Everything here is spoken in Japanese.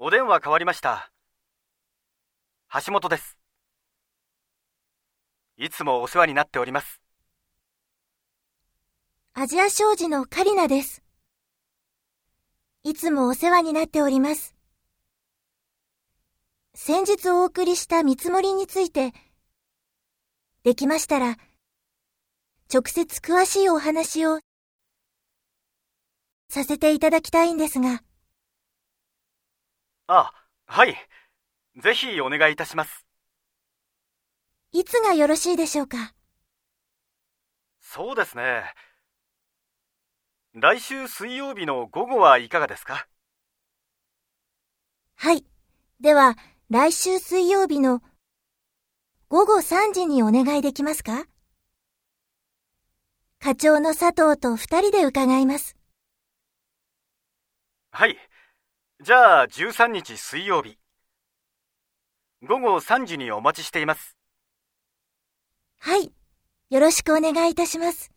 お電話変わりました。橋本です。いつもお世話になっております。アジア商事のカリナです。いつもお世話になっております。先日お送りした見積もりについて、できましたら、直接詳しいお話をさせていただきたいんですが、あ、はい。ぜひお願いいたします。いつがよろしいでしょうか？そうですね。来週水曜日の午後はいかがですか？はい。では、来週水曜日の午後3時にお願いできますか？課長の佐藤と二人で伺います。はい。じゃあ13日水曜日。午後3時にお待ちしています。はい。よろしくお願いいたします。